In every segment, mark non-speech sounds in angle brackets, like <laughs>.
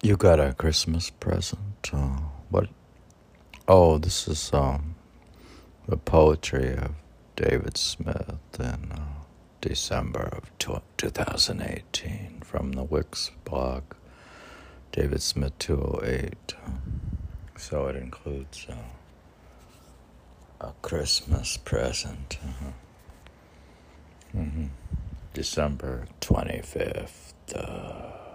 You got a Christmas present? Uh, what? Oh, this is um, the poetry of David Smith in uh, December of 2018 from the Wix blog, David Smith 208. So it includes uh, a Christmas present. Uh-huh. Mm-hmm. December 25th. Uh,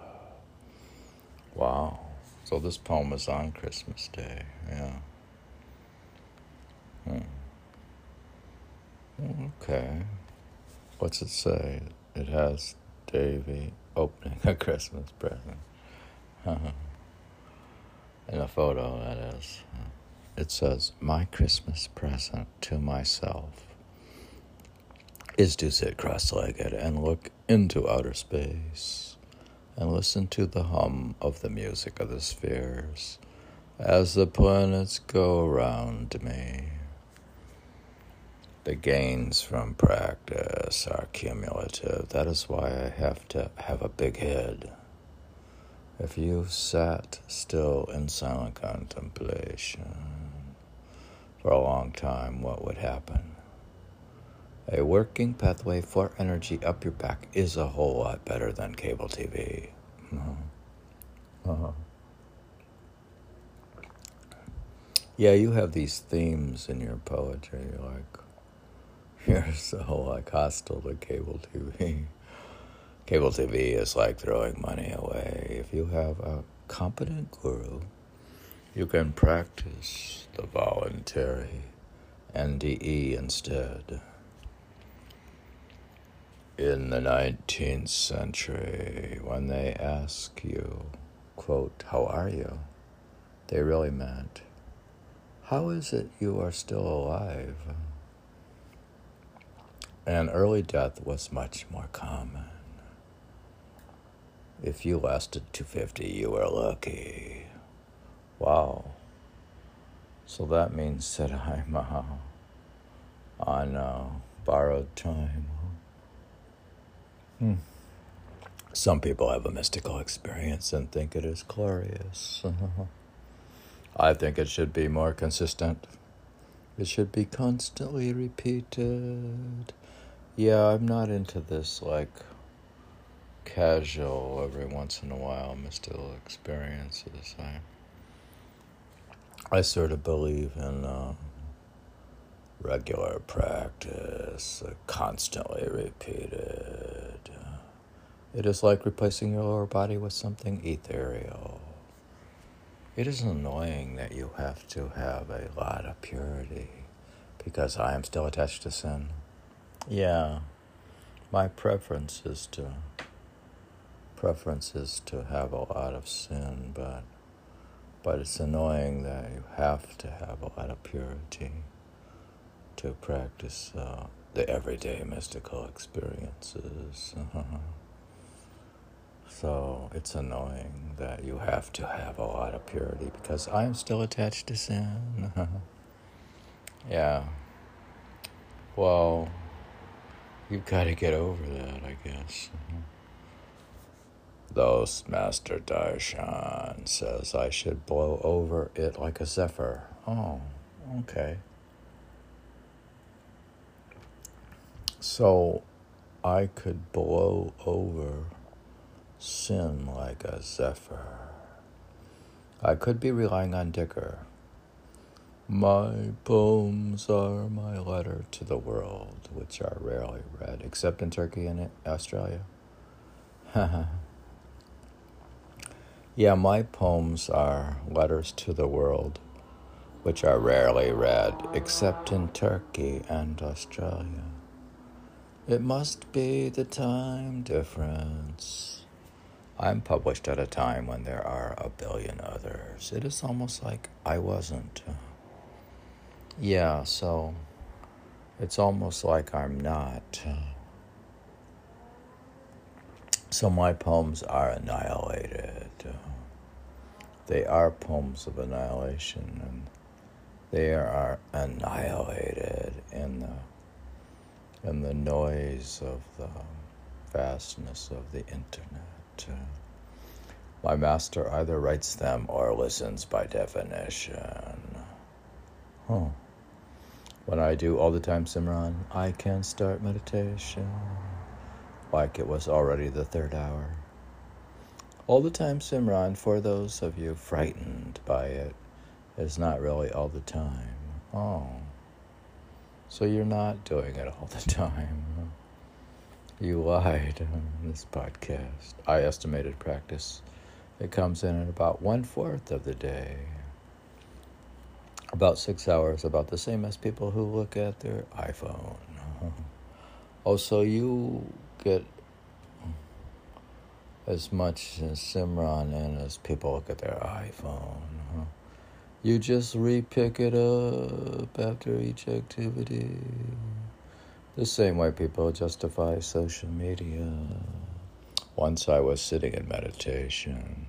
Wow. So this poem is on Christmas Day. Yeah. Hmm. Okay. What's it say? It has Davy opening a Christmas present. <laughs> In a photo, that is. It says, My Christmas present to myself is to sit cross legged and look into outer space and listen to the hum of the music of the spheres as the planets go around me. The gains from practice are cumulative. That is why I have to have a big head. If you sat still in silent contemplation for a long time, what would happen? A working pathway for energy up your back is a whole lot better than cable TV. Uh-huh. Uh-huh. Yeah, you have these themes in your poetry, like <laughs> you're so like hostile to cable TV. <laughs> Cable TV is like throwing money away. If you have a competent guru, you can practice the voluntary NDE instead in the 19th century, when they ask you, quote, How are you? they really meant, How is it you are still alive? And early death was much more common. If you lasted to 50, you were lucky. Wow. So that means that I'm uh, on uh, borrowed time. Hmm. Some people have a mystical experience and think it is glorious. <laughs> I think it should be more consistent. It should be constantly repeated. Yeah, I'm not into this like casual every once in a while mystical experiences. I I sort of believe in uh, regular practice, uh, constantly repeated. It is like replacing your lower body with something ethereal. It is annoying that you have to have a lot of purity because I am still attached to sin. Yeah, my preference is to preference is to have a lot of sin, but but it's annoying that you have to have a lot of purity to practice uh, the everyday mystical experiences. so it's annoying that you have to have a lot of purity because I'm still attached to sin. <laughs> yeah. Well, you've got to get over that, I guess. <laughs> Those Master Darshan says I should blow over it like a zephyr. Oh, okay. So I could blow over sin like a zephyr. I could be relying on Dhikr. My poems are my letter to the world, which are rarely read, except in Turkey and Australia. <laughs> yeah, my poems are letters to the world, which are rarely read, except in Turkey and Australia. It must be the time difference. I'm published at a time when there are a billion others. It is almost like I wasn't. Yeah, so it's almost like I'm not. So my poems are annihilated. They are poems of annihilation, and they are annihilated in the and the noise of the vastness of the internet. My master either writes them or listens by definition. Huh. When I do all the time Simran, I can start meditation like it was already the third hour. All the time Simran, for those of you frightened by it, is not really all the time. Oh. So you're not doing it all the <laughs> time. You lied on this podcast. I estimated practice. It comes in at about one fourth of the day. About six hours, about the same as people who look at their iPhone. <laughs> Oh, so you get as much Simran in as people look at their iPhone. You just repick it up after each activity. The same way people justify social media. Once I was sitting in meditation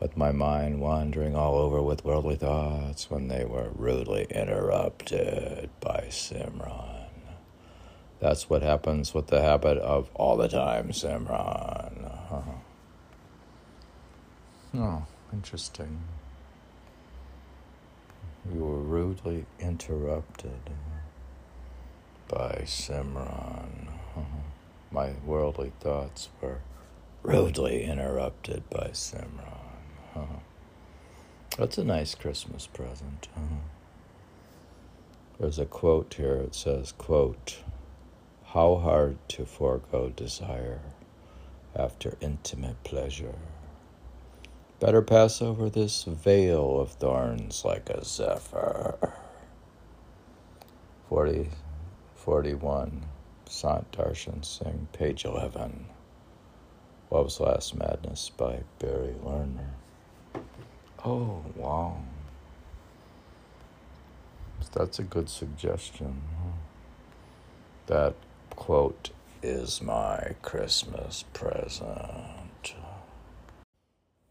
with my mind wandering all over with worldly thoughts when they were rudely interrupted by Simran. That's what happens with the habit of all the time Simran. Uh-huh. Oh, interesting. You were rudely interrupted by Simran. <laughs> My worldly thoughts were rudely interrupted by Simran. <laughs> That's a nice Christmas present. <laughs> There's a quote here. It says, quote, How hard to forego desire after intimate pleasure. Better pass over this vale of thorns like a zephyr. 40, 41, Sant Darshan Singh, page 11. Love's Last Madness by Barry Lerner. Oh, wow. That's a good suggestion. That quote is my Christmas present.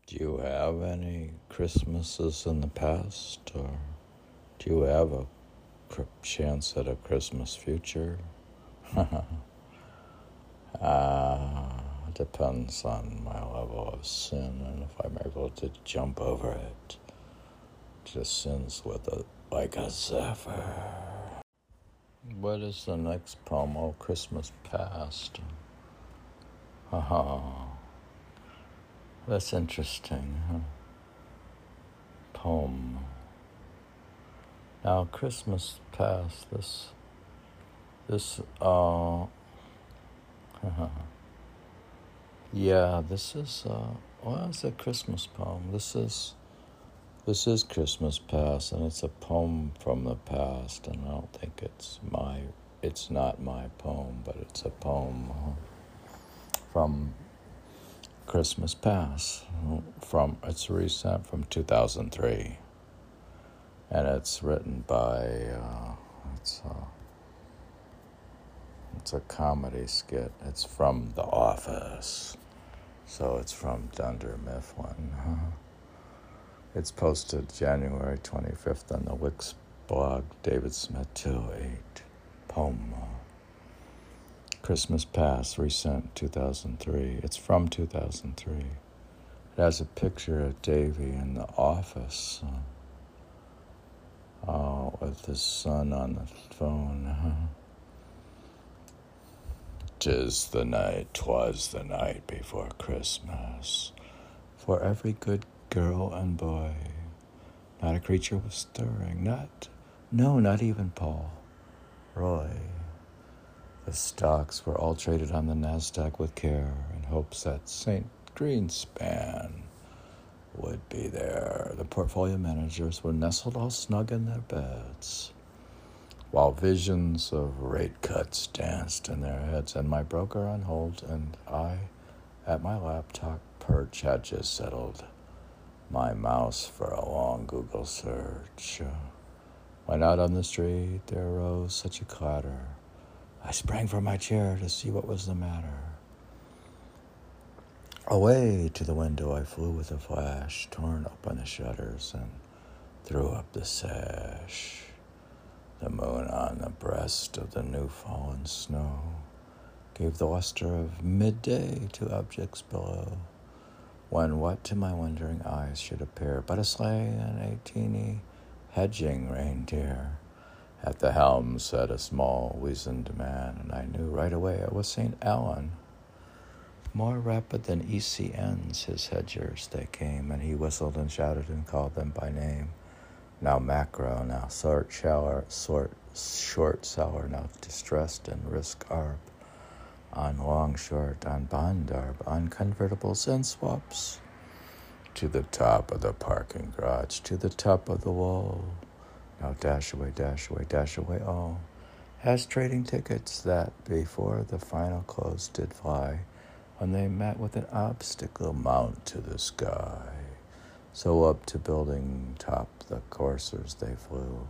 Do you have any Christmases in the past, or do you have a chance at a Christmas future? uh, <laughs> depends on my level of sin and if I'm able to jump over it. Just sins with a like a zephyr. What is the next poem? Oh, Christmas past. Haha. <laughs> That's interesting. Huh? Poem. Now, Christmas past, this, this, uh, <laughs> yeah, this is, uh, well, it's a Christmas poem. This is, this is Christmas past, and it's a poem from the past, and I don't think it's my, it's not my poem, but it's a poem from Christmas Pass from it's recent from 2003 and it's written by uh, it's a, it's a comedy skit. It's from The Office. So it's from Dunder Mifflin it's posted January 25th on the Wix blog David Smith 28 poem Christmas Past, recent 2003. It's from 2003. It has a picture of Davy in the office uh, uh, with his son on the phone. <laughs> Tis the night, twas the night before Christmas. For every good girl and boy, not a creature was stirring, not, no, not even Paul, Roy. The stocks were all traded on the NASDAQ with care in hopes that St. Greenspan would be there. The portfolio managers were nestled all snug in their beds, while visions of rate cuts danced in their heads, and my broker on hold and I at my laptop perch had just settled my mouse for a long Google search. When out on the street there arose such a clatter I sprang from my chair to see what was the matter. Away to the window I flew with a flash, torn open the shutters and threw up the sash. The moon on the breast of the new fallen snow gave the luster of midday to objects below. when what to my wondering eyes should appear but a sleigh and a teeny hedging reindeer. At the helm sat a small, weazened man, and I knew right away it was St. Allen. More rapid than ECNs, his hedgers they came, and he whistled and shouted and called them by name. Now macro, now short shower, sort, short seller, now distressed and risk arb on long short, on bond arb, on convertibles and swaps. To the top of the parking garage, to the top of the wall. Now dash away, dash away, dash away all. Has trading tickets that before the final close did fly, when they met with an obstacle mount to the sky. So up to building top the coursers they flew,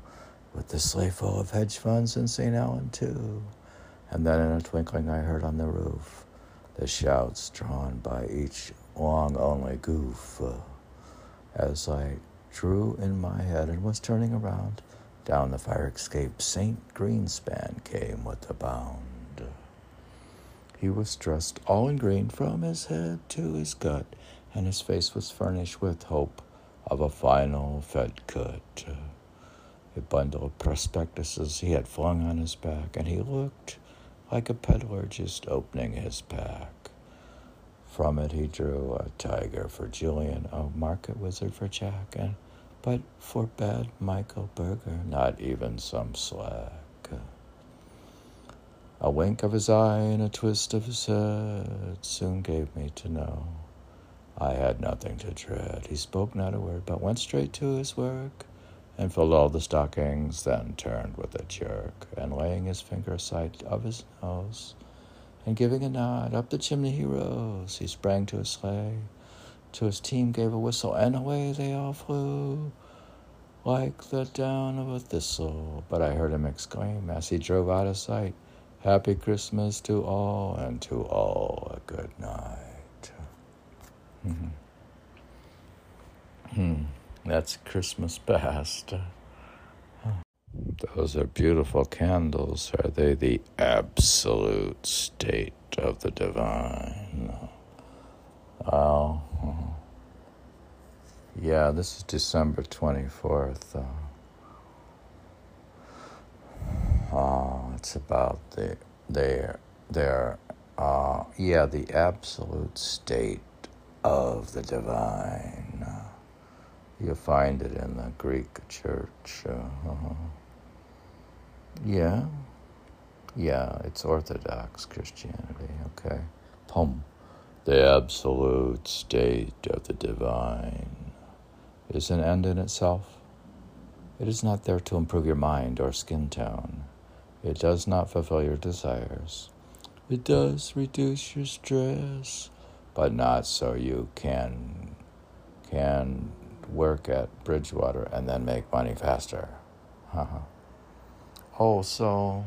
with the sleigh full of hedge funds in St. Allen too. And then in a twinkling I heard on the roof the shouts drawn by each long only goof. As I drew in my head and was turning around, down the fire escape St. Greenspan came with a bound. He was dressed all in green from his head to his gut, and his face was furnished with hope of a final Fed cut. A bundle of prospectuses he had flung on his back, and he looked like a peddler just opening his pack. From it he drew a tiger for Julian, a market wizard for Jack, and but for bad Michael Berger not even some slack. A wink of his eye and a twist of his head soon gave me to know I had nothing to dread. He spoke not a word, but went straight to his work and filled all the stockings, then turned with a jerk, and laying his finger aside of his nose, and giving a nod, up the chimney he rose. He sprang to his sleigh, to his team gave a whistle, and away they all flew, like the down of a thistle. But I heard him exclaim as he drove out of sight, Happy Christmas to all, and to all a good night. Mm-hmm. Hmm. That's Christmas past. Those are beautiful candles. Are they the absolute state of the divine? Well, yeah, this is December 24th. Uh, oh, it's about the, their, their, uh, yeah, the absolute state of the divine. You find it in the Greek church. Uh, yeah. Yeah, it's Orthodox Christianity, okay. Pum. The absolute state of the divine is an end in itself. It is not there to improve your mind or skin tone. It does not fulfill your desires. It does reduce your stress, but not so you can can work at Bridgewater and then make money faster. Uh-huh. <laughs> Oh, so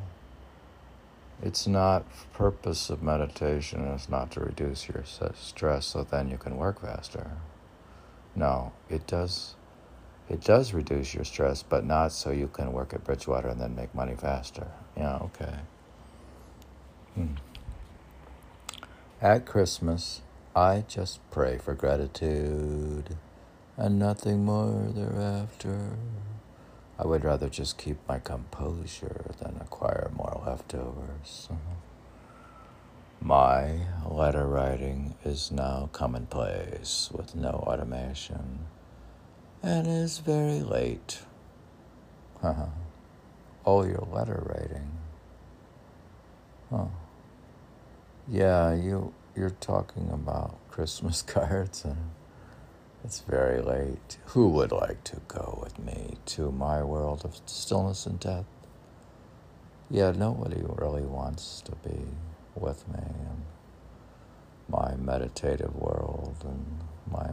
it's not purpose of meditation is not to reduce your stress so then you can work faster. No, it does it does reduce your stress, but not so you can work at Bridgewater and then make money faster. Yeah, okay. Hmm. At Christmas, I just pray for gratitude and nothing more thereafter. I would rather just keep my composure than acquire more leftovers. My letter writing is now commonplace with no automation and is very late. oh, your letter writing. Huh. Yeah, you you're talking about Christmas <laughs> cards and it's very late. Who would like to go with me to my world of stillness and death? Yeah, nobody really wants to be with me in my meditative world, and my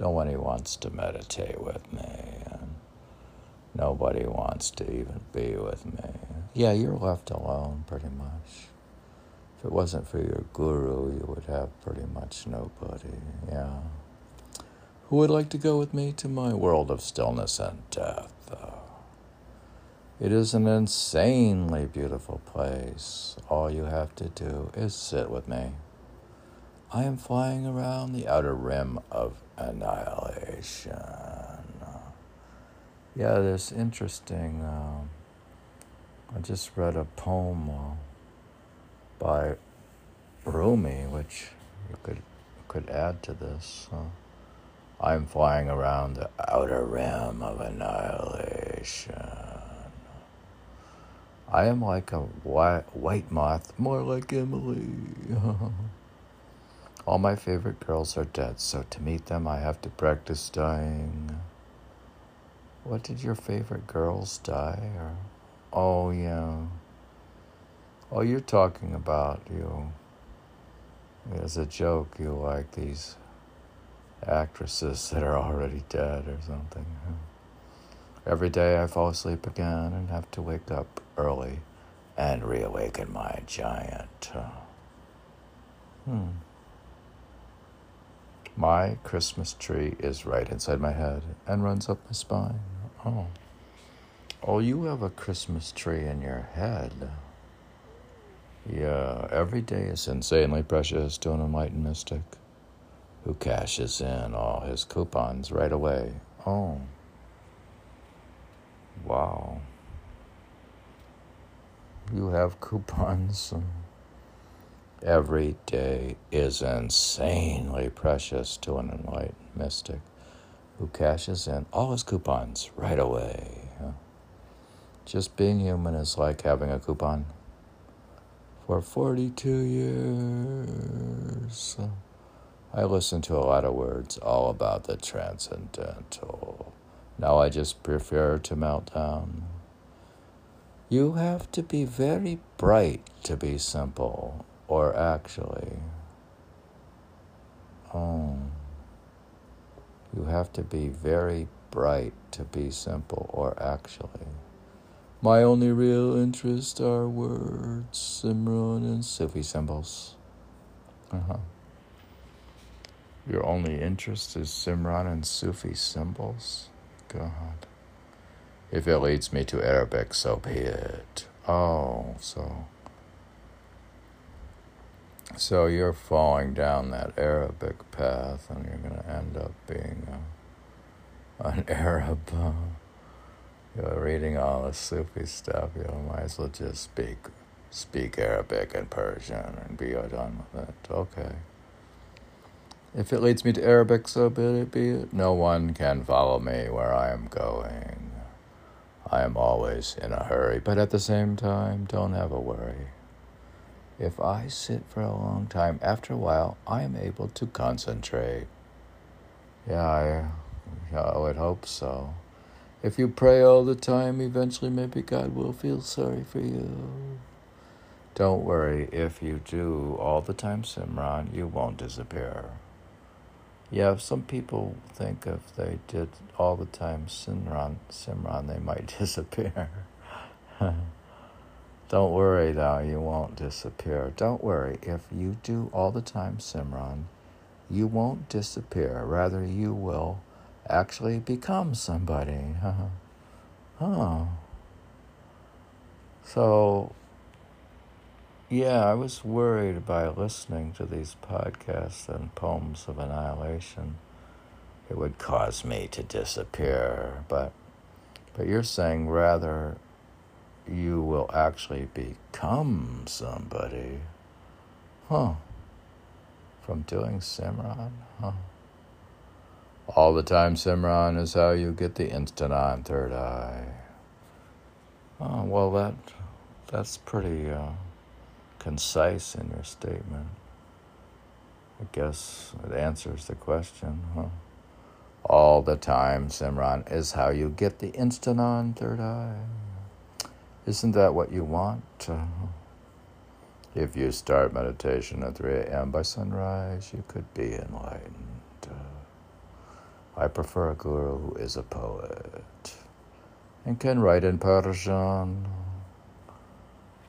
nobody wants to meditate with me, and nobody wants to even be with me. Yeah, you're left alone pretty much. If it wasn't for your guru, you would have pretty much nobody. Yeah. Who would like to go with me to my world of stillness and death? It is an insanely beautiful place. All you have to do is sit with me. I am flying around the outer rim of annihilation. Yeah, this interesting. Uh, I just read a poem uh, by Rumi, which you could could add to this. Uh, I'm flying around the outer rim of annihilation. I am like a white, moth, more like Emily. <laughs> All my favorite girls are dead, so to meet them I have to practice dying. What did your favorite girls die? Or, oh yeah. Oh, you're talking about you. As a joke, you like these actresses that are already dead or something. Every day I fall asleep again and have to wake up early and reawaken my giant. Hmm. My Christmas tree is right inside my head and runs up my spine. Oh. Oh, you have a Christmas tree in your head. Yeah, every day is insanely precious to an enlightened mystic who cashes in all his coupons right away. Oh. Wow. You have coupons. Every day is insanely precious to an enlightened mystic who cashes in all his coupons right away. Just being human is like having a coupon for 42 years. I listen to a lot of words all about the transcendental. Now I just prefer to melt down. You have to be very bright to be simple or actually, oh, you have to be very bright to be simple or actually. My only real interest are words, Simran, and Sufi symbols. Uh-huh. Your only interest is Simran and Sufi symbols? God. If it leads me to Arabic, so be it. Oh, so so you're falling down that Arabic path, and you're going to end up being a, an <laughs> Arab. You're reading all the Sufi stuff. You might as well just speak speak Arabic and Persian and be done with it. Okay. If it leads me to Arabic, so be it. Be it. No one can follow me where I am going. I am always in a hurry, but at the same time, don't have a worry. If I sit for a long time, after a while, I am able to concentrate. Yeah, I, yeah, I would hope so. If you pray all the time, eventually maybe God will feel sorry for you. Don't worry, if you do all the time Simran, you won't disappear. Yeah, some people think if they did all the time Simran, Simran, they might <laughs> disappear. Don't worry though, you won't disappear. Don't worry, if you do all the time Simran, you won't disappear. Rather, you will actually become somebody. <laughs> huh. So, yeah, I was worried by listening to these podcasts and poems of annihilation. It would cause me to disappear, but but you're saying rather you will actually become somebody. Huh. From doing Simran? Huh. All the time Simran is how you get the instant on third eye. Oh, well, that that's pretty uh, concise in your statement. I guess it answers the question, huh? All the time, Simran, is how you get the instant on third eye. Isn't that what you want? If you start meditation at 3 a.m. by sunrise, you could be enlightened. I prefer a guru who is a poet and can write in Persian.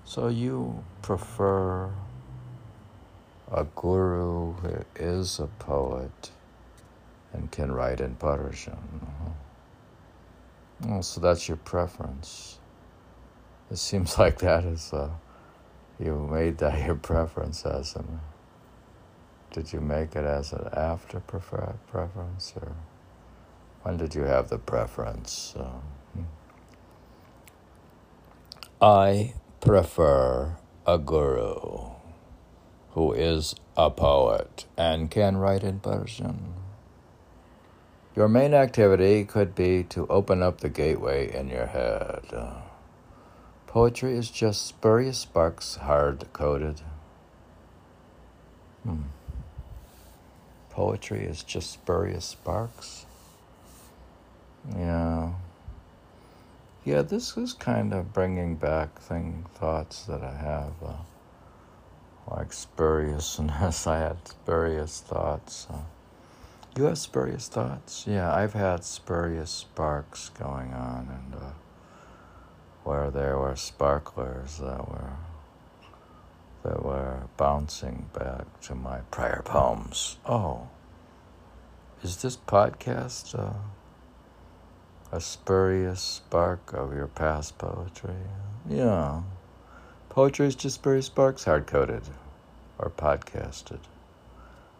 So you prefer a guru who is a poet and can write in Persian. Well, so that's your preference. It seems <laughs> like that is, uh, you made that your preference as an did you make it as an after prefer- preference or when did you have the preference? Uh, hmm. I prefer a guru who is a poet and can write in Persian. Your main activity could be to open up the gateway in your head. Poetry is just spurious sparks hard coded. Hmm. Poetry is just spurious sparks. Yeah. Yeah, this is kind of bringing back thing thoughts that I have, uh, like spuriousness. <laughs> I had spurious thoughts. Uh, you have spurious thoughts? Yeah, I've had spurious sparks going on, and uh, where there were sparklers that were that were bouncing back to my prior poems. Oh, is this podcast? Uh, a spurious spark of your past poetry. Yeah. Poetry is just spurious sparks, hard coded or podcasted.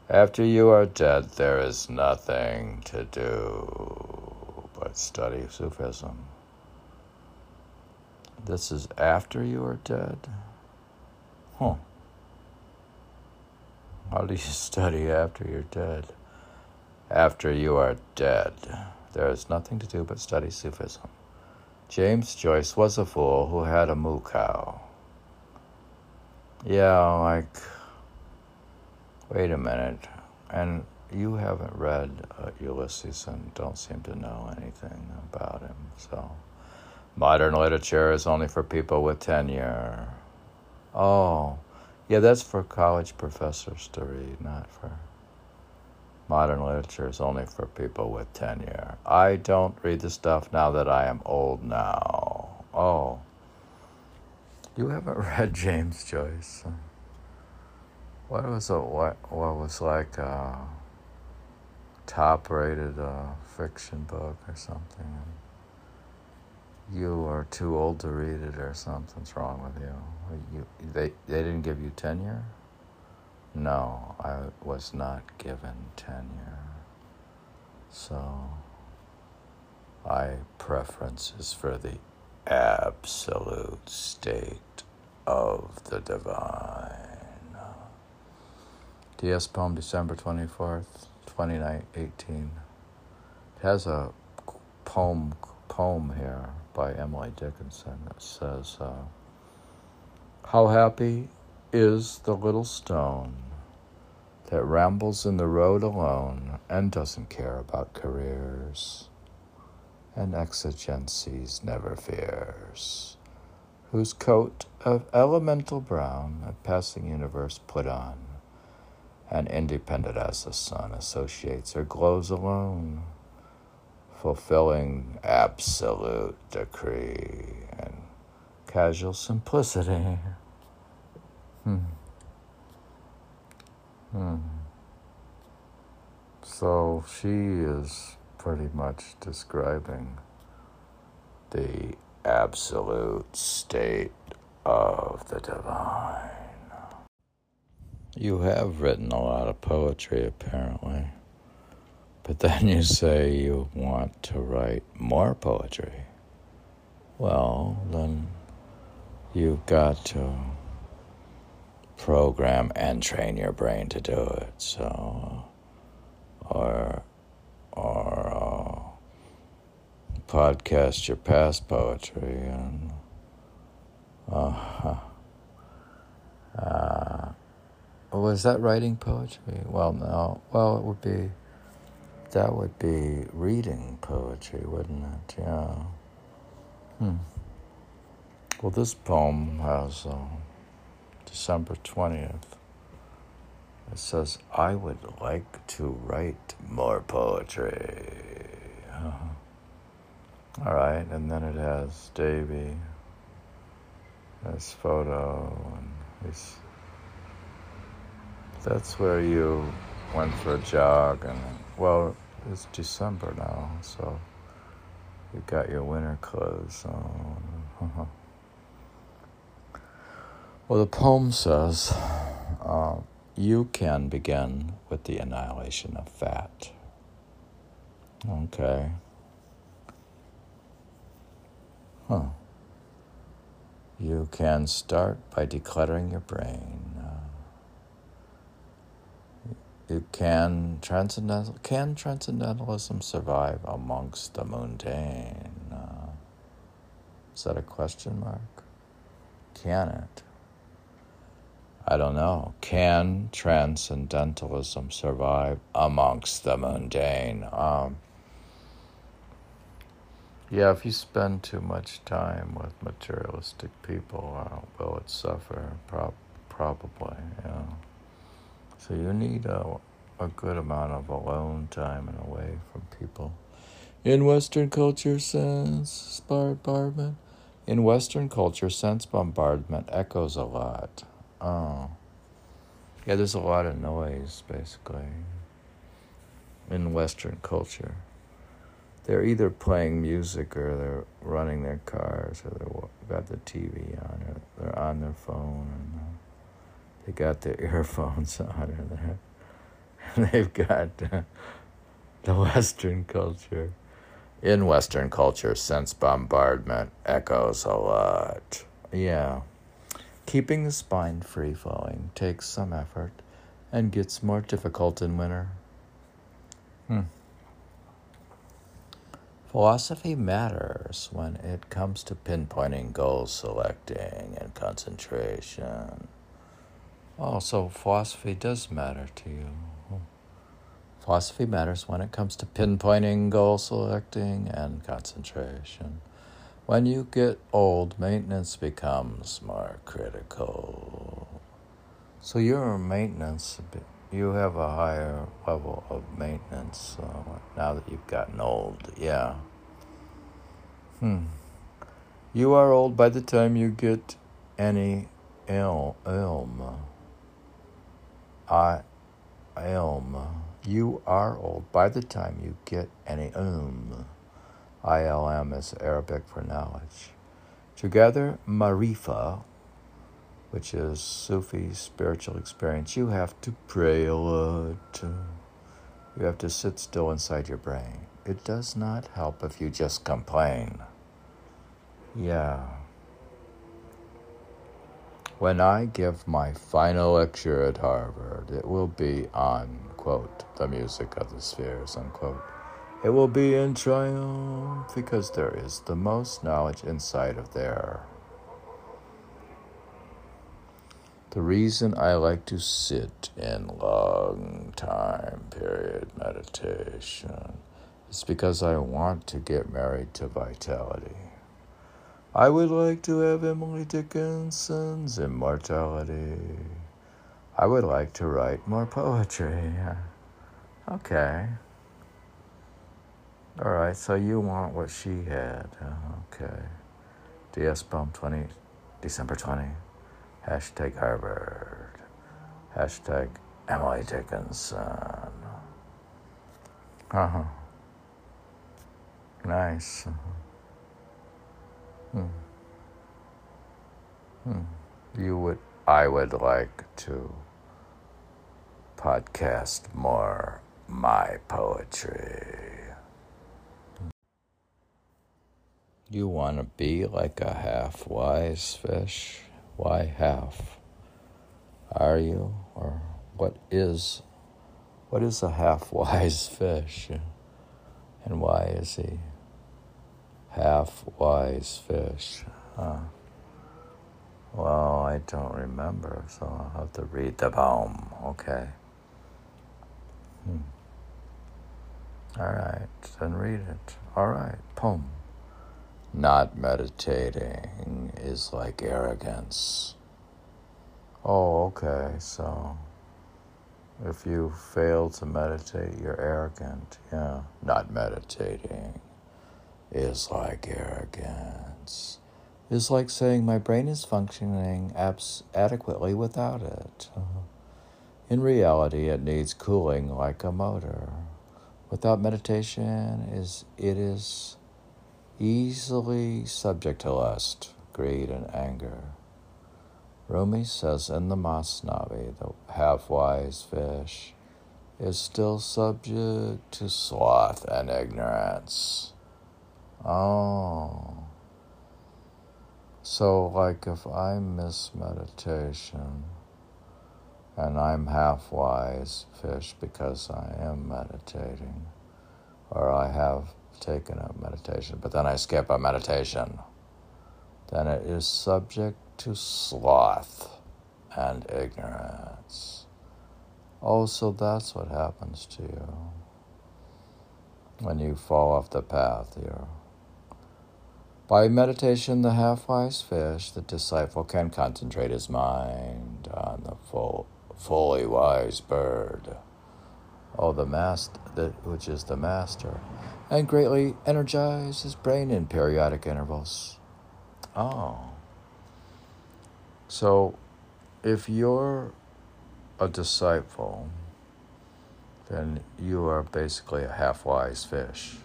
After you are dead, there is nothing to do but study Sufism. This is after you are dead? Huh. How do you <laughs> study after you're dead? After you are dead. There is nothing to do but study Sufism. James Joyce was a fool who had a moo cow. Yeah, like, wait a minute. And you haven't read uh, Ulysses and don't seem to know anything about him, so. Modern literature is only for people with tenure. Oh, yeah, that's for college professors to read, not for modern literature is only for people with tenure. I don't read the stuff now that I am old now. Oh. You haven't <laughs> read James Joyce. What was a what what was like a top rated uh, fiction book or something? You are too old to read it or something's wrong with you. You they they didn't give you tenure? No, I was not given tenure. So, my preference is for the absolute state of the divine. DS poem, December 24th, 2018. It has a poem, poem here by Emily Dickinson that says, uh, How happy is the little stone that rambles in the road alone and doesn't care about careers and exigencies never fears, whose coat of elemental brown a passing universe put on, and independent as the sun associates or glows alone, fulfilling absolute decree and casual simplicity. Hmm. Hmm. So she is pretty much describing the absolute state of the divine. You have written a lot of poetry, apparently. But then you say you want to write more poetry. Well, then you've got to program and train your brain to do it. So, or, or uh, podcast your past poetry and uh, uh, was that writing poetry? Well, no. Well, it would be that would be reading poetry, wouldn't it? Yeah. Hmm. Well, this poem has. Uh, December 20th. It says, I would like to write more poetry. Uh-huh. All right, and then it has Davy, this photo, and he's. That's where you went for a jog, and well, it's December now, so you got your winter clothes on. <laughs> Well, the poem says, uh, you can begin with the annihilation of fat. Okay. Huh. You can start by decluttering your brain. You can transcendental can transcendentalism survive amongst the mundane? Uh, is that a question mark? Can it? I don't know. Can transcendentalism survive amongst the mundane? Um, yeah, if you spend too much time with materialistic people, uh, will it suffer? Pro- probably, yeah. So you need a, a good amount of alone time and away from people. In Western culture, sense bombardment. In Western culture, sense bombardment echoes a lot. Oh. Yeah, there's a lot of noise, basically, in Western culture they're either playing music or they're running their cars or they've got the TV on or they're on their phone and uh, they got their <laughs> earphones on or <laughs> they've got uh, the Western culture. In Western culture, sense bombardment echoes a lot. Yeah. Keeping the spine free flowing takes some effort and gets more difficult in winter. Hmm. Philosophy matters when it comes to pinpointing goal selecting and concentration. Also, philosophy does matter to you. Philosophy matters when it comes to pinpointing goal selecting and concentration. When you get old, maintenance becomes more critical. So, your maintenance you have a higher level of maintenance uh, now that you've gotten old. Yeah. Hmm. You are old by the time you get any il- ilm. I ilm. You are old by the time you get any ilm. ILM is Arabic for knowledge. Together, marifa which is Sufi spiritual experience, you have to pray a lot. You have to sit still inside your brain. It does not help if you just complain. Yeah. When I give my final lecture at Harvard, it will be on, quote, the music of the spheres, unquote. It will be in triumph because there is the most knowledge inside of there. The reason I like to sit in long time period meditation is because I want to get married to vitality. I would like to have Emily Dickinson's immortality. I would like to write more poetry. <laughs> Okay. All right, so you want what she had. Okay. DS Bum 20, December 20. Hashtag Harvard. Hashtag Emily Dickinson. Uh huh. Nice. Hmm. Hmm. You would, I would like to podcast more my poetry. You want to be like a half wise fish? Why half? Are you? Or what is what is a half wise <laughs> fish? And why is he half wise fish? Huh? Well, I don't remember, so I'll have to read the poem. Okay. Hmm. All right, then read it. All right, poem not meditating is like arrogance. Oh, okay, so if you fail to meditate, you're arrogant. Yeah, not meditating is like arrogance. Is like saying my brain is functioning abs- adequately without it. Uh-huh. In reality, it needs cooling like a motor. Without meditation, is it is easily subject to lust, greed, and anger. Rumi says in the Masnavi, the half wise fish is still subject to sloth and ignorance. Oh. So, like if I miss meditation and I'm half wise fish because I am meditating, or I have taken a meditation, but then I skip a meditation, then it is subject to sloth and ignorance. Oh, so that's what happens to you when you fall off the path. You're by meditation, the half wise fish, the disciple can concentrate his mind on the full, fully wise bird. Oh, the master, which is the master, and greatly energize his brain in periodic intervals. Oh. So, if you're a disciple, then you are basically a half wise fish.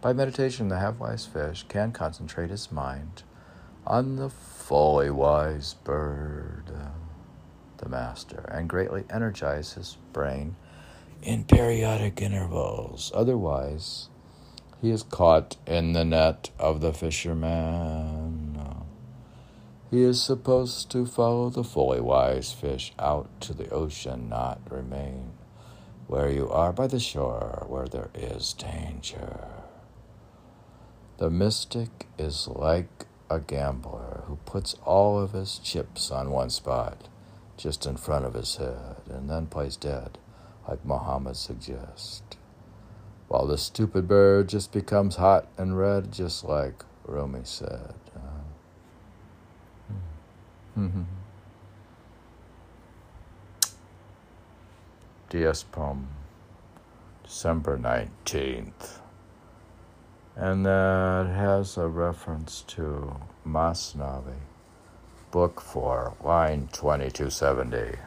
By meditation, the half wise fish can concentrate his mind on the fully wise bird, the master, and greatly energize his brain in periodic intervals. Otherwise, he is caught in the net of the fisherman. He is supposed to follow the fully wise fish out to the ocean, not remain where you are by the shore where there is danger. The mystic is like a gambler who puts all of his chips on one spot, just in front of his head, and then plays dead, like Muhammad suggests. While the stupid bird just becomes hot and red, just like Rumi said. Uh, <laughs> DS poem, December 19th. And that has a reference to Masnavi, Book 4, line 2270.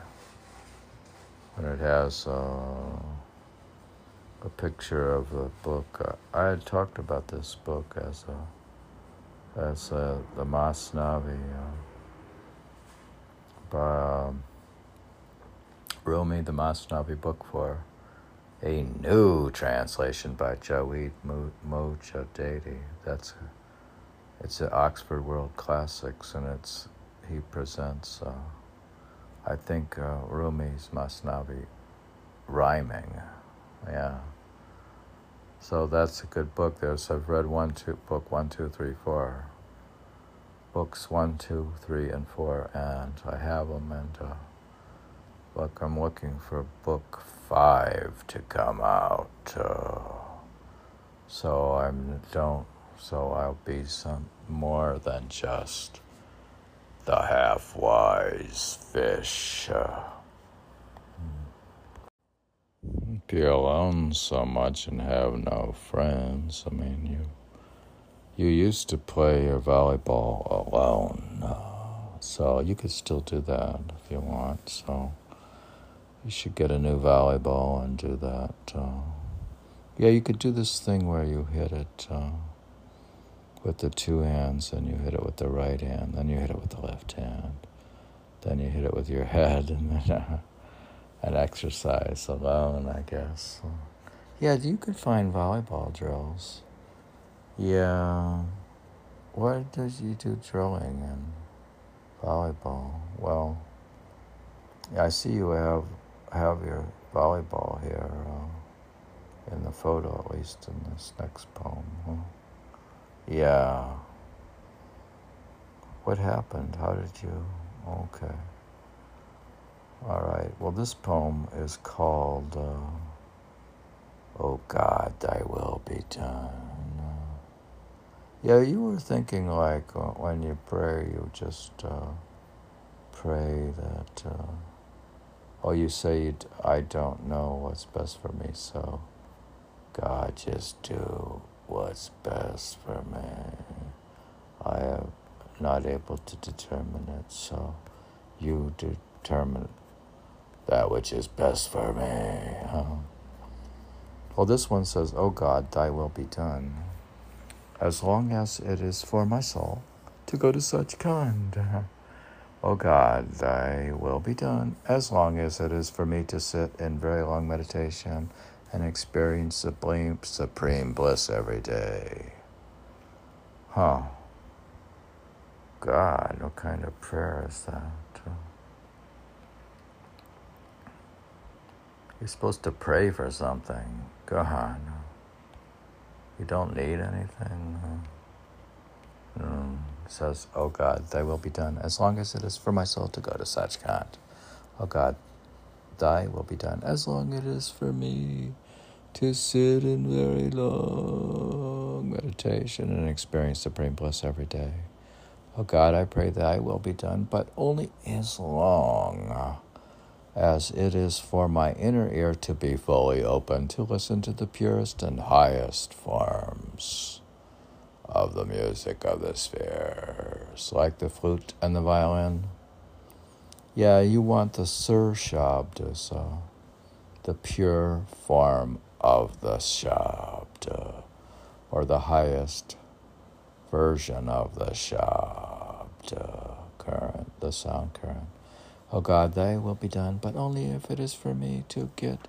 And it has uh, a picture of the book. I had talked about this book as a, as a, the Masnavi uh, by um, Rumi, the Masnavi Book for a new translation by Jawed Mojaddedi. That's a, it's an Oxford World Classics, and it's he presents. Uh, I think uh, Rumi's Masnavi rhyming, yeah. So that's a good book there. So I've read one, two, book one, two, three, four. Books one, two, three, and four, and I have them. And uh, look, I'm looking for book five to come out. Uh, so I'm don't. So I'll be some more than just the half wise fish. Uh, be alone so much and have no friends. I mean, you you used to play your volleyball alone, uh, so you could still do that if you want. So you should get a new volleyball and do that. Uh, yeah, you could do this thing where you hit it uh, with the two hands, and you hit it with the right hand, then you hit it with the left hand, then you hit it with your <laughs> head, and then uh, an exercise alone, I guess. Yeah, you could find volleyball drills. Yeah. What does you do drilling in volleyball? Well, I see you have have your volleyball here uh, in the photo, at least in this next poem. Huh? Yeah. What happened? How did you? Okay. All right. Well, this poem is called uh, "Oh God, Thy Will Be Done." Yeah, you were thinking like uh, when you pray, you just uh, pray that. Uh, Oh, you say, I don't know what's best for me, so God, just do what's best for me. I am not able to determine it, so you determine that which is best for me. Huh? Well, this one says, Oh God, thy will be done, as long as it is for my soul to go to Sachkhand. <laughs> O oh God, thy will be done, as long as it is for me to sit in very long meditation and experience supreme, supreme bliss every day. Huh. God, what kind of prayer is that? You're supposed to pray for something. God. You don't need anything. Um, says, Oh God, thy will be done, as long as it is for my soul to go to Sachkhand. Oh God, thy will be done, as long as it is for me to sit in very long meditation and experience supreme bliss every day. Oh God, I pray thy will be done, but only as long uh, as it is for my inner ear to be fully open to listen to the purest and highest forms of the music of the spheres, like the flute and the violin. Yeah, you want the Sur Shabda, uh, the pure form of the Shabda, or the highest version of the Shabda current, the sound current. Oh God, thy will be done, but only if it is for me to get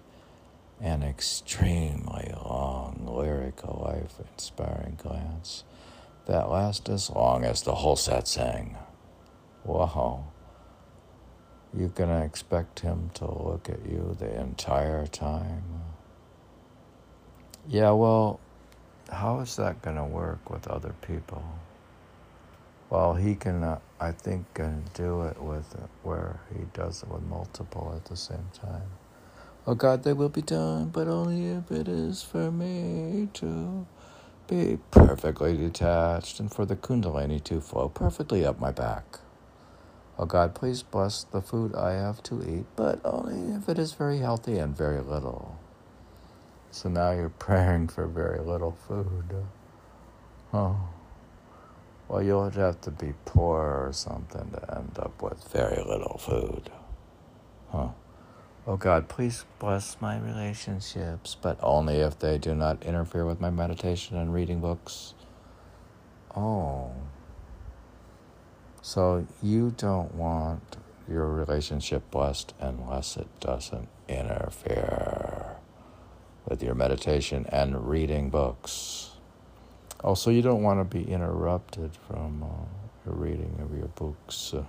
an extremely long, lyrical, life inspiring glance that lasts as long as the whole satsang. Wow. Going to expect him to look at you the entire time? Yeah, well, how is that going to work with other people? Well, he can, uh, I think, can do it with uh, where he does it with multiple at the same time. Oh God, they will be done, but only if it is for me to be perfectly detached and for the Kundalini to flow perfectly up my back. Oh God, please bless the food I have to eat, but only if it is very healthy and very little. So now you're praying for very little food. Oh. Well, you'll have to be poor or something to end up with very little food. Huh. Oh God, please bless my relationships, but only if they do not interfere with my meditation and reading books. Oh. So you don't want your relationship blessed unless it doesn't interfere with your meditation and reading books. Also, you don't want to be interrupted from uh, your reading of your books. Uh,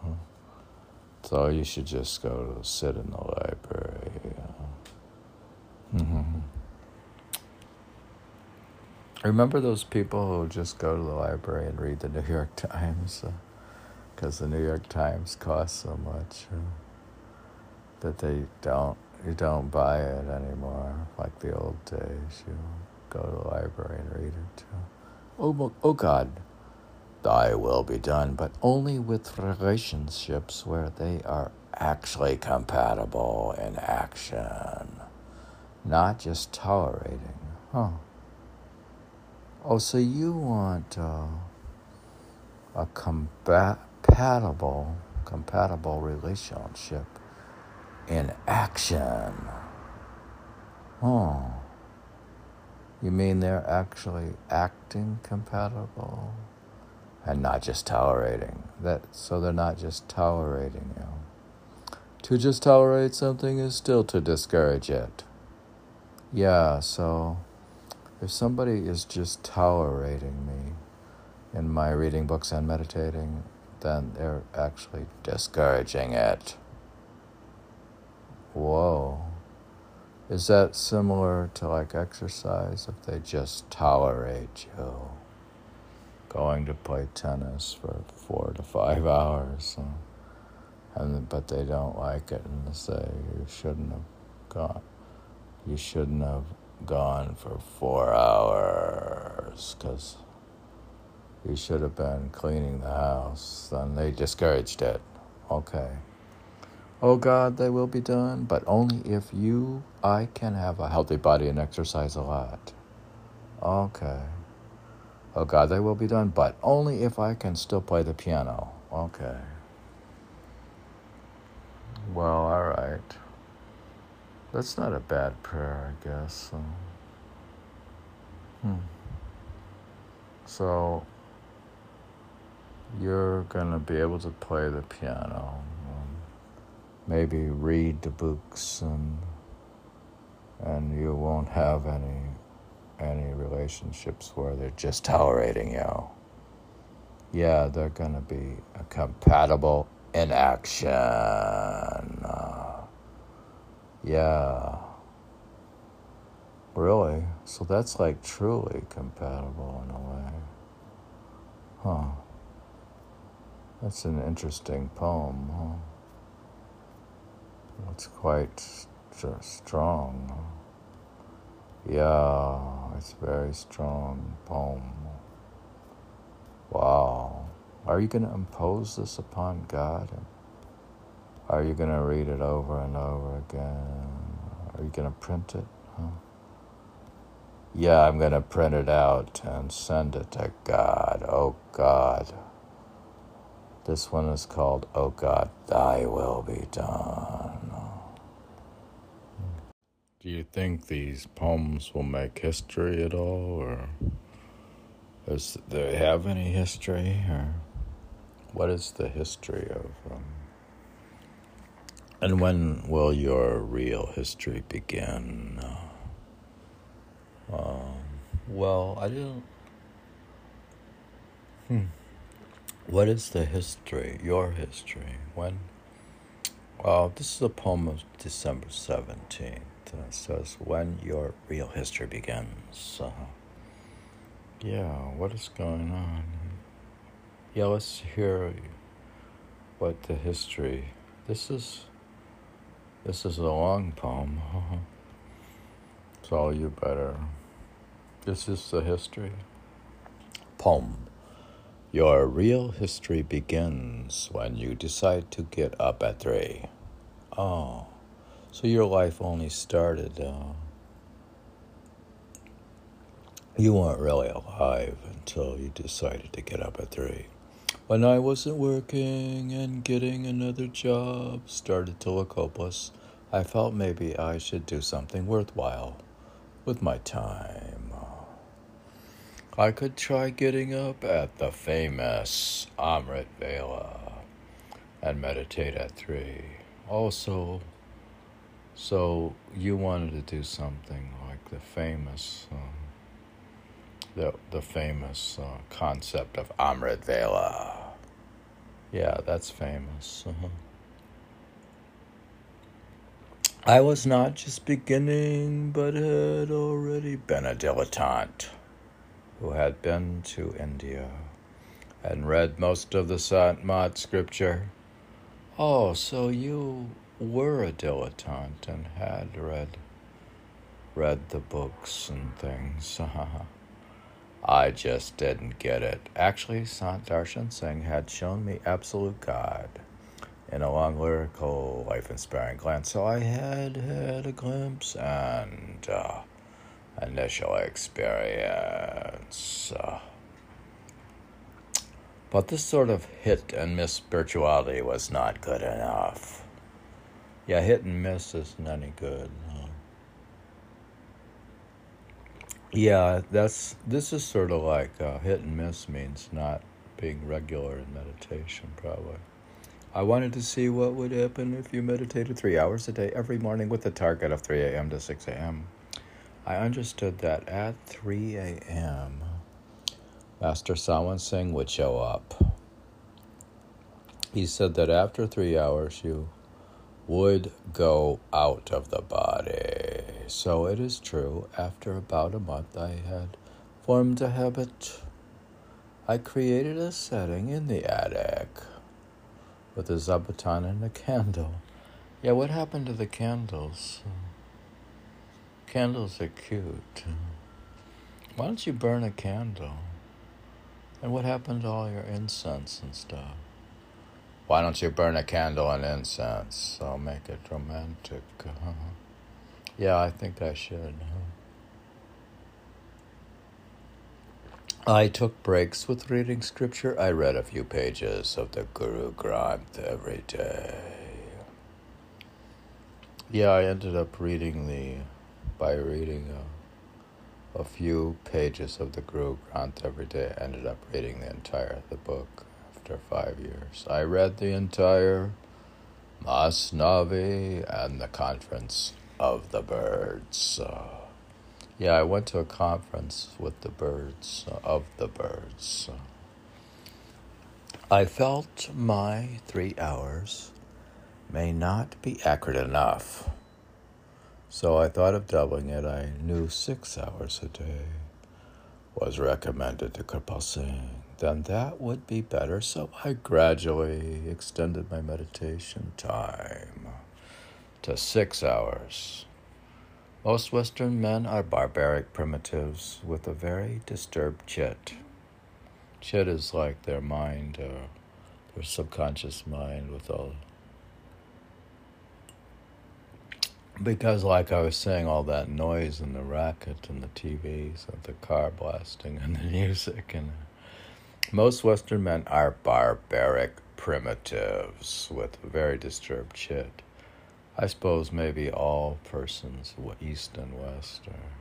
so you should just go to sit in the library. Uh, mm-hmm. Remember those people who just go to the library and read the New York <laughs> Times? Because uh, the New York Times costs so much uh, that they don't you don't buy it anymore like the old days. You go to the library and read it. too. Oh, oh God, thy will be done, but only with relationships where they are actually compatible in action, not just tolerating. Huh. Oh, so you want uh, a compatible, compatible relationship in action. Oh. You mean they're actually acting compatible and not just tolerating that so they're not just tolerating you. To just tolerate something is still to discourage it. Yeah, so if somebody is just tolerating me in my reading books and meditating, then they're actually discouraging it. Whoa. Is that similar to like exercise if they just tolerate you? Going to play tennis for four to five <laughs> hours, and but they don't like it and say you shouldn't have gone. You shouldn't have gone for four hours because you should have been cleaning the house. Then they discouraged it. Okay. Oh God, thy will be done, but only if you, I can have a healthy body and exercise a lot. Okay. Oh God, thy will be done, but only if I can still play the piano. Okay. Well, all right. That's not a bad prayer, I guess. So, hmm. So, you're gonna be able to play the piano, maybe read the books, and and you won't have any any relationships where they're just tolerating you. Yeah, they're gonna be compatible in action. Uh, yeah. Really? So that's like truly compatible in a way. Huh. That's an interesting poem, huh? It's quite st- strong. Yeah, it's very strong poem. Wow. Are you going to impose this upon God? Are you going to read it over and over again? Are you going to print it? Huh? Yeah, I'm going to print it out and send it to God. Oh God. This one is called Oh God, Thy Will Be Done. Do you think these poems will make history at all, or does they have any history, or what is the history of them? And when will your real history begin? Um, well, I didn't. Hmm. What is the history, your history? When? Well, this is a poem of December 17th. And it says, When your real history begins. Uh, yeah, what is going on? Yeah, let's hear what the history. This is. This is a long poem. so you better. This is the history. Poem. Your real history begins when you decide to get up at three. Oh, so your life only started. Uh, you weren't really alive until you decided to get up at three. When I wasn't working and getting another job started to look hopeless, I felt maybe I should do something worthwhile with my time. I could try getting up at the famous Amrit Vela and meditate at three. Also, so you wanted to do something like the famous, um, the the famous uh, concept of Amrit Vela. Yeah, that's famous. Uh-huh. I was not just beginning, but had already been a dilettante who had been to India and read most of the Sant Mat scripture. Oh, so you were a dilettante and had read read the books and things. <laughs> I just didn't get it. Actually, Sant Darshan Singh had shown me absolute God in a long lyrical, life inspiring glance. So I had had a glimpse and uh, initial experience. Uh, but this sort of hit and miss spirituality was not good enough. Yeah, hit and miss isn't any good. Yeah, that's this is sort of like uh, hit and miss means not being regular in meditation, probably. I wanted to see what would happen if you meditated three hours a day every morning with a target of 3 a.m. to 6 a.m. I understood that at 3 a.m., Master Sawan Singh would show up. He said that after three hours, you would go out of the body. So it is true, after about a month, I had formed a habit. I created a setting in the attic with a zabuton and a candle. Yeah, what happened to the candles? Candles are cute. Why don't you burn a candle? And what happened to all your incense and stuff? Why don't you burn a candle and incense? I'll make it romantic. Uh-huh. yeah, I think I should. I took breaks with reading scripture. I read a few pages of the Guru Granth every day. Yeah, I ended up reading the by reading a, a few pages of the Guru Granth every day. I ended up reading the entire the book after five years. I read the entire Masnavi and the Conference of the Birds. Uh, yeah, I went to a conference with the birds, uh, of the birds. I felt my three hours may not be accurate enough. So I thought of doubling it. I knew six hours a day was recommended to Kirpal Singh. Then that would be better. So I gradually extended my meditation time to six hours. Most Western men are barbaric primitives with a very disturbed chit. Chit is like their mind, uh, their subconscious mind, with all because like i was saying all that noise and the racket and the tvs and the car blasting and the <laughs> music and most western men are barbaric primitives with very disturbed chit i suppose maybe all persons east and west are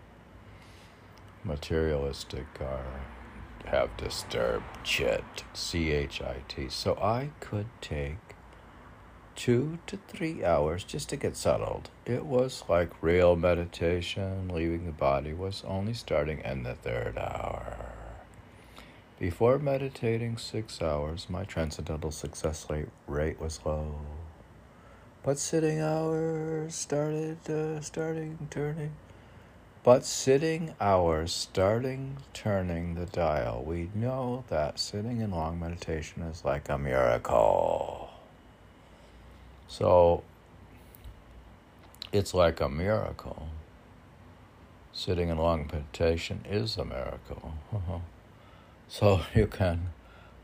materialistic are have disturbed chit c-h-i-t so i could take two to three hours just to get settled. It was like real meditation. Leaving the body was only starting in the third hour. Before meditating six hours, my transcendental success rate was low. But sitting hours started uh, starting turning. But sitting hours starting turning the dial. We know that sitting in long meditation is like a miracle. So it's like a miracle. Sitting in long meditation is a miracle. <laughs> so <laughs> you can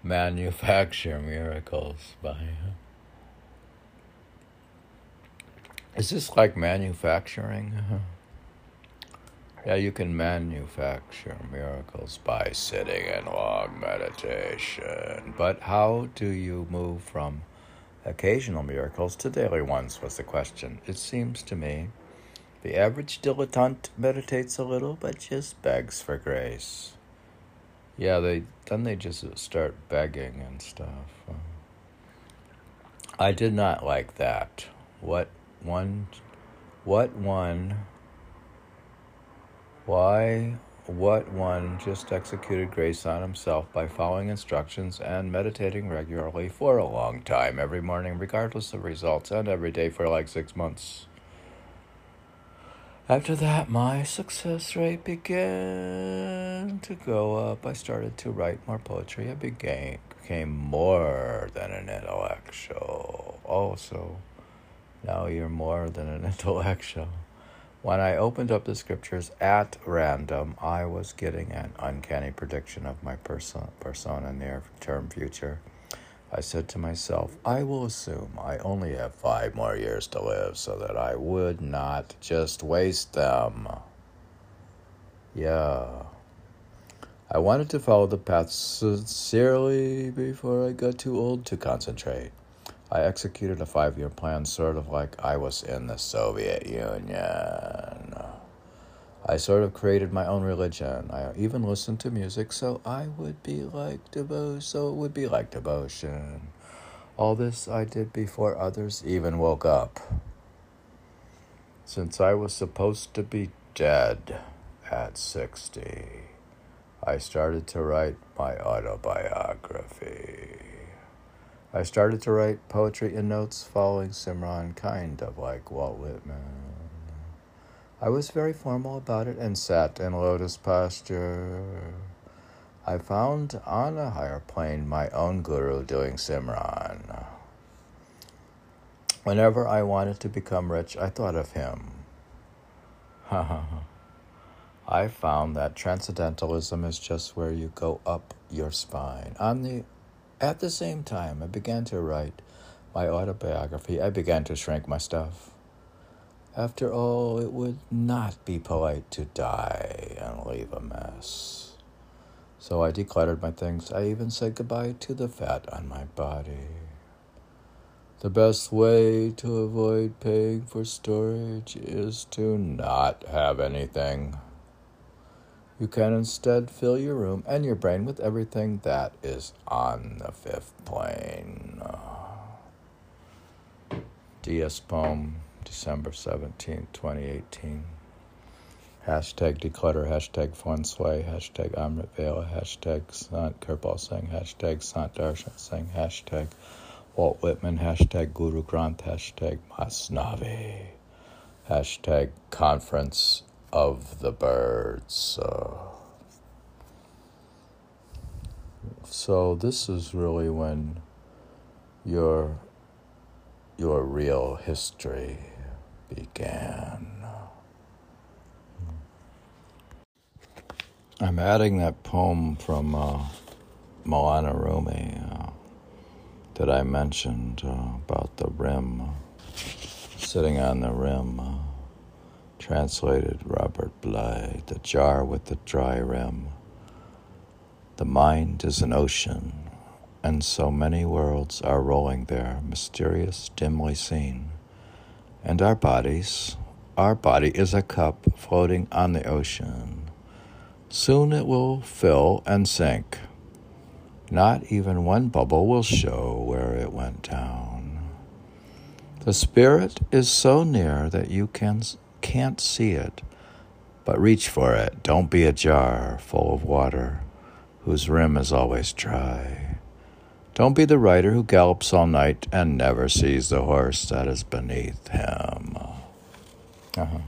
manufacture miracles by. Is this like manufacturing? <laughs> Yeah, you can manufacture miracles by sitting in long meditation. But how do you move from occasional miracles to daily ones was the question. It seems to me the average dilettante meditates a little but just begs for grace. Yeah, they then they just start begging and stuff. I did not like that. What one what one why what one just executed grace on himself by following instructions and meditating regularly for a long time every morning, regardless of results, and every day for like six months. After that, my success rate began to go up. I started to write more poetry. I began, became more than an intellectual. Also, now you're more than an <laughs> intellectual. When I opened up the scriptures at random, I was getting an uncanny prediction of my person, persona near term future. I said to myself, I will assume I only have five more years to live so that I would not just waste them. Yeah. I wanted to follow the path sincerely before I got too old to concentrate. I executed a five year plan, sort of like I was in the Soviet Union. I sort of created my own religion. I even listened to music, so I would be like devotion. So it would be like devotion. All this I did before others even woke up. Since I was supposed to be dead at 60, I started to write my autobiography. I started to write poetry in notes following Simran, kind of like Walt Whitman. I was very formal about it and sat in lotus posture. I found on a higher plane my own guru doing Simran. Whenever I wanted to become rich, I thought of him. <laughs> I found that transcendentalism is just where you go up your spine. On the at the same time, I began to write my autobiography. I began to shrink my stuff. After all, it would not be polite to die and leave a mess. So I decluttered my things. I even said goodbye to the fat on my body. The best way to avoid paying for storage is to not have anything. You can instead fill your room and your brain with everything that is on the fifth plane. DS Poem, December 17, 2018. Hashtag declutter, hashtag feng shui, hashtag Amrit Vela, hashtag Sant Kirpal Singh, hashtag Sant Darshan Singh, hashtag Walt Whitman, hashtag Guru Granth, hashtag Masnavi, hashtag Conference of the birds. Uh, so this is really when your your real history began. I'm adding that poem from uh, Maulana Rumi uh, that I mentioned uh, about the rim, sitting on the rim. Uh, Translated Robert Bly, The Jar with the Dry Rim. The mind is an ocean, and so many worlds are rolling there, mysterious, dimly seen. And our bodies, our body is a cup floating on the ocean. Soon it will fill and sink. Not even one bubble will show where it went down. The spirit is so near that you can can't see it, but reach for it. Don't be a jar full of water whose rim is always dry. Don't be the rider who gallops all night and never sees the horse that is beneath him. Uh-huh.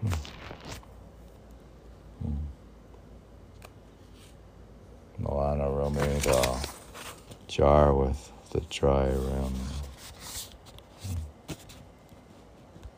Hmm. Hmm. Maulana Rumi, the jar with the dry rim.